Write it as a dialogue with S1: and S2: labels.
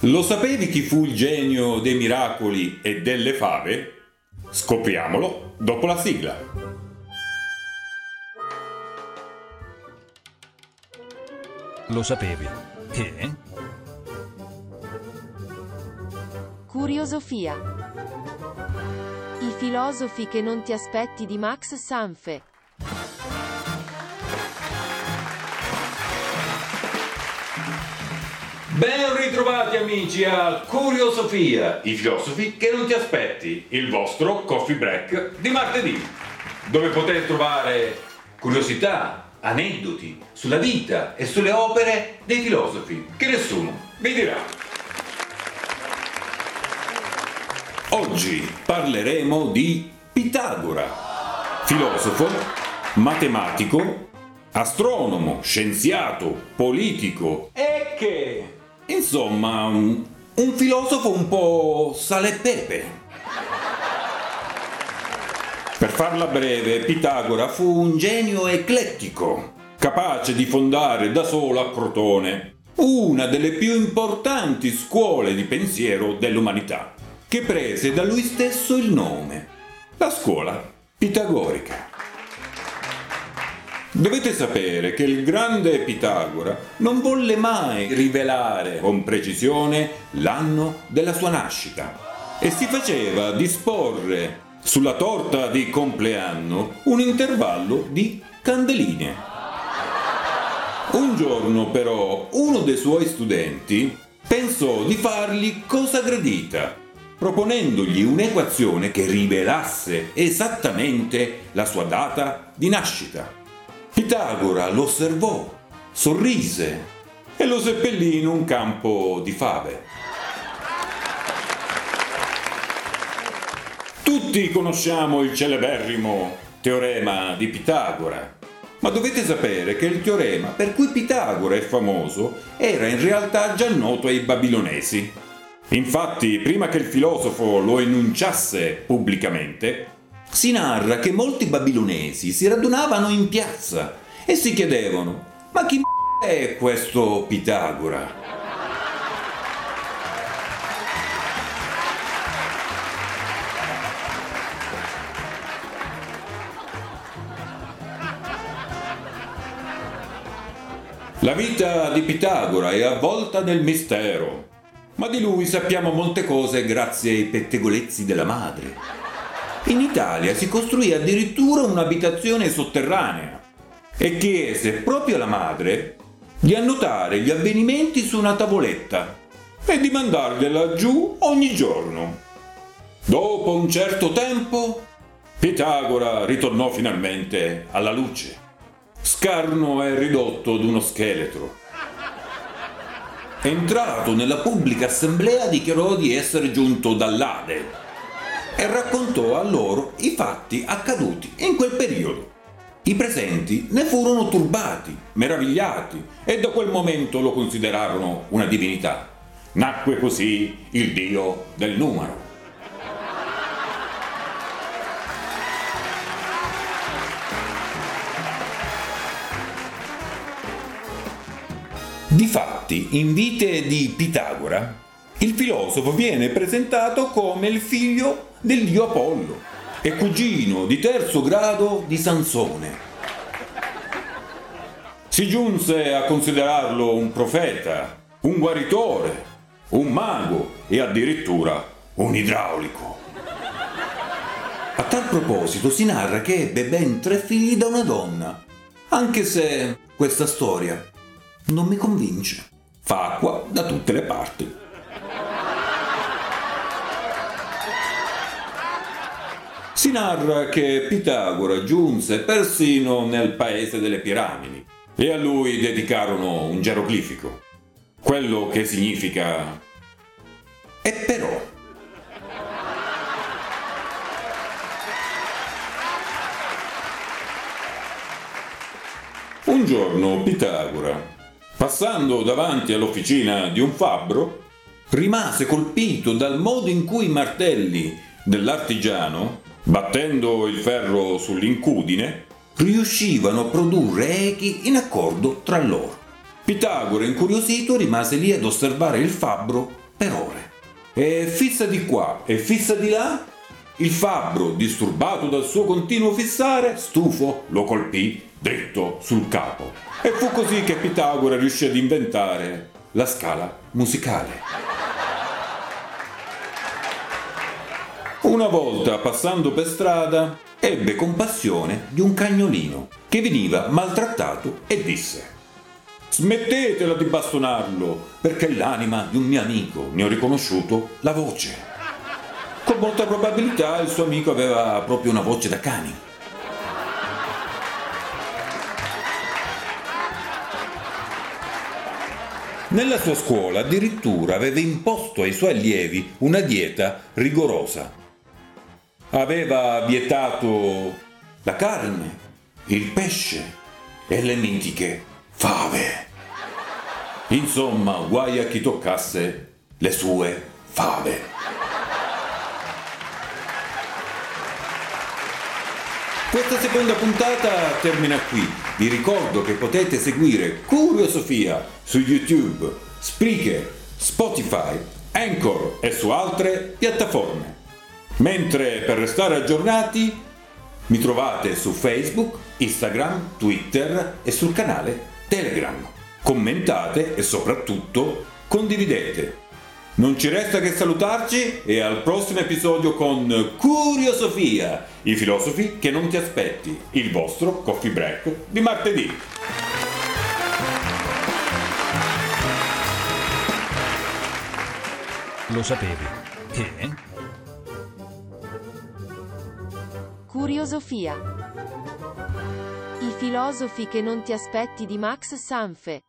S1: Lo sapevi chi fu il genio dei miracoli e delle fave? Scopriamolo dopo la sigla.
S2: Lo sapevi? Che?
S3: Curiosofia. I filosofi che non ti aspetti di Max Sanfe.
S1: Ben ritrovati amici a Curiosofia, i filosofi che non ti aspetti, il vostro coffee break di martedì, dove potete trovare curiosità, aneddoti sulla vita e sulle opere dei filosofi che nessuno vi dirà. Oggi parleremo di Pitagora, filosofo, matematico, astronomo, scienziato, politico e che Insomma, un, un filosofo un po' sale e pepe. Per farla breve, Pitagora fu un genio eclettico, capace di fondare da solo a Crotone una delle più importanti scuole di pensiero dell'umanità, che prese da lui stesso il nome, la scuola pitagorica. Dovete sapere che il grande Pitagora non volle mai rivelare con precisione l'anno della sua nascita e si faceva disporre sulla torta di compleanno un intervallo di candeline. Un giorno però uno dei suoi studenti pensò di fargli cosa gradita, proponendogli un'equazione che rivelasse esattamente la sua data di nascita. Pitagora lo osservò, sorrise e lo seppellì in un campo di fave. Tutti conosciamo il celeberrimo teorema di Pitagora, ma dovete sapere che il teorema per cui Pitagora è famoso era in realtà già noto ai babilonesi. Infatti, prima che il filosofo lo enunciasse pubblicamente, si narra che molti babilonesi si radunavano in piazza e si chiedevano ma chi è questo Pitagora? La vita di Pitagora è avvolta nel mistero, ma di lui sappiamo molte cose grazie ai pettegolezzi della madre. In Italia si costruì addirittura un'abitazione sotterranea e chiese proprio alla madre di annotare gli avvenimenti su una tavoletta e di mandargliela giù ogni giorno. Dopo un certo tempo, Pitagora ritornò finalmente alla luce, scarno e ridotto ad uno scheletro. Entrato nella pubblica assemblea dichiarò di essere giunto dall'Ade e raccontò a loro i fatti accaduti in quel periodo. I presenti ne furono turbati, meravigliati e da quel momento lo considerarono una divinità. Nacque così il dio del numero. Difatti, in vite di Pitagora, il filosofo viene presentato come il figlio del dio Apollo e cugino di terzo grado di Sansone. Si giunse a considerarlo un profeta, un guaritore, un mago e addirittura un idraulico. A tal proposito si narra che ebbe ben tre figli da una donna, anche se questa storia non mi convince. Fa acqua da tutte le parti. Si narra che Pitagora giunse persino nel paese delle piramidi e a lui dedicarono un geroglifico, quello che significa e però. Un giorno Pitagora, passando davanti all'officina di un fabbro, rimase colpito dal modo in cui i martelli dell'artigiano battendo il ferro sull'incudine, riuscivano a produrre echi in accordo tra loro. Pitagora, incuriosito, rimase lì ad osservare il fabbro per ore. E fissa di qua e fissa di là. Il fabbro, disturbato dal suo continuo fissare, stufo, lo colpì dritto sul capo. E fu così che Pitagora riuscì ad inventare la scala musicale. Una volta, passando per strada, ebbe compassione di un cagnolino che veniva maltrattato e disse Smettetela di bastonarlo, perché è l'anima di un mio amico, ne ho riconosciuto la voce. Con molta probabilità il suo amico aveva proprio una voce da cani. Nella sua scuola addirittura aveva imposto ai suoi allievi una dieta rigorosa. Aveva vietato la carne, il pesce e le mitiche fave. Insomma, guai a chi toccasse le sue fave. Questa seconda puntata termina qui. Vi ricordo che potete seguire Curiosofia su YouTube, Spreaker, Spotify, Anchor e su altre piattaforme. Mentre per restare aggiornati mi trovate su Facebook, Instagram, Twitter e sul canale Telegram commentate e soprattutto condividete. Non ci resta che salutarci e al prossimo episodio con Curiosofia, i filosofi che non ti aspetti, il vostro coffee break di martedì.
S2: Lo sapevi che...
S3: Curiosofia. I filosofi che non ti aspetti di Max Sanfe.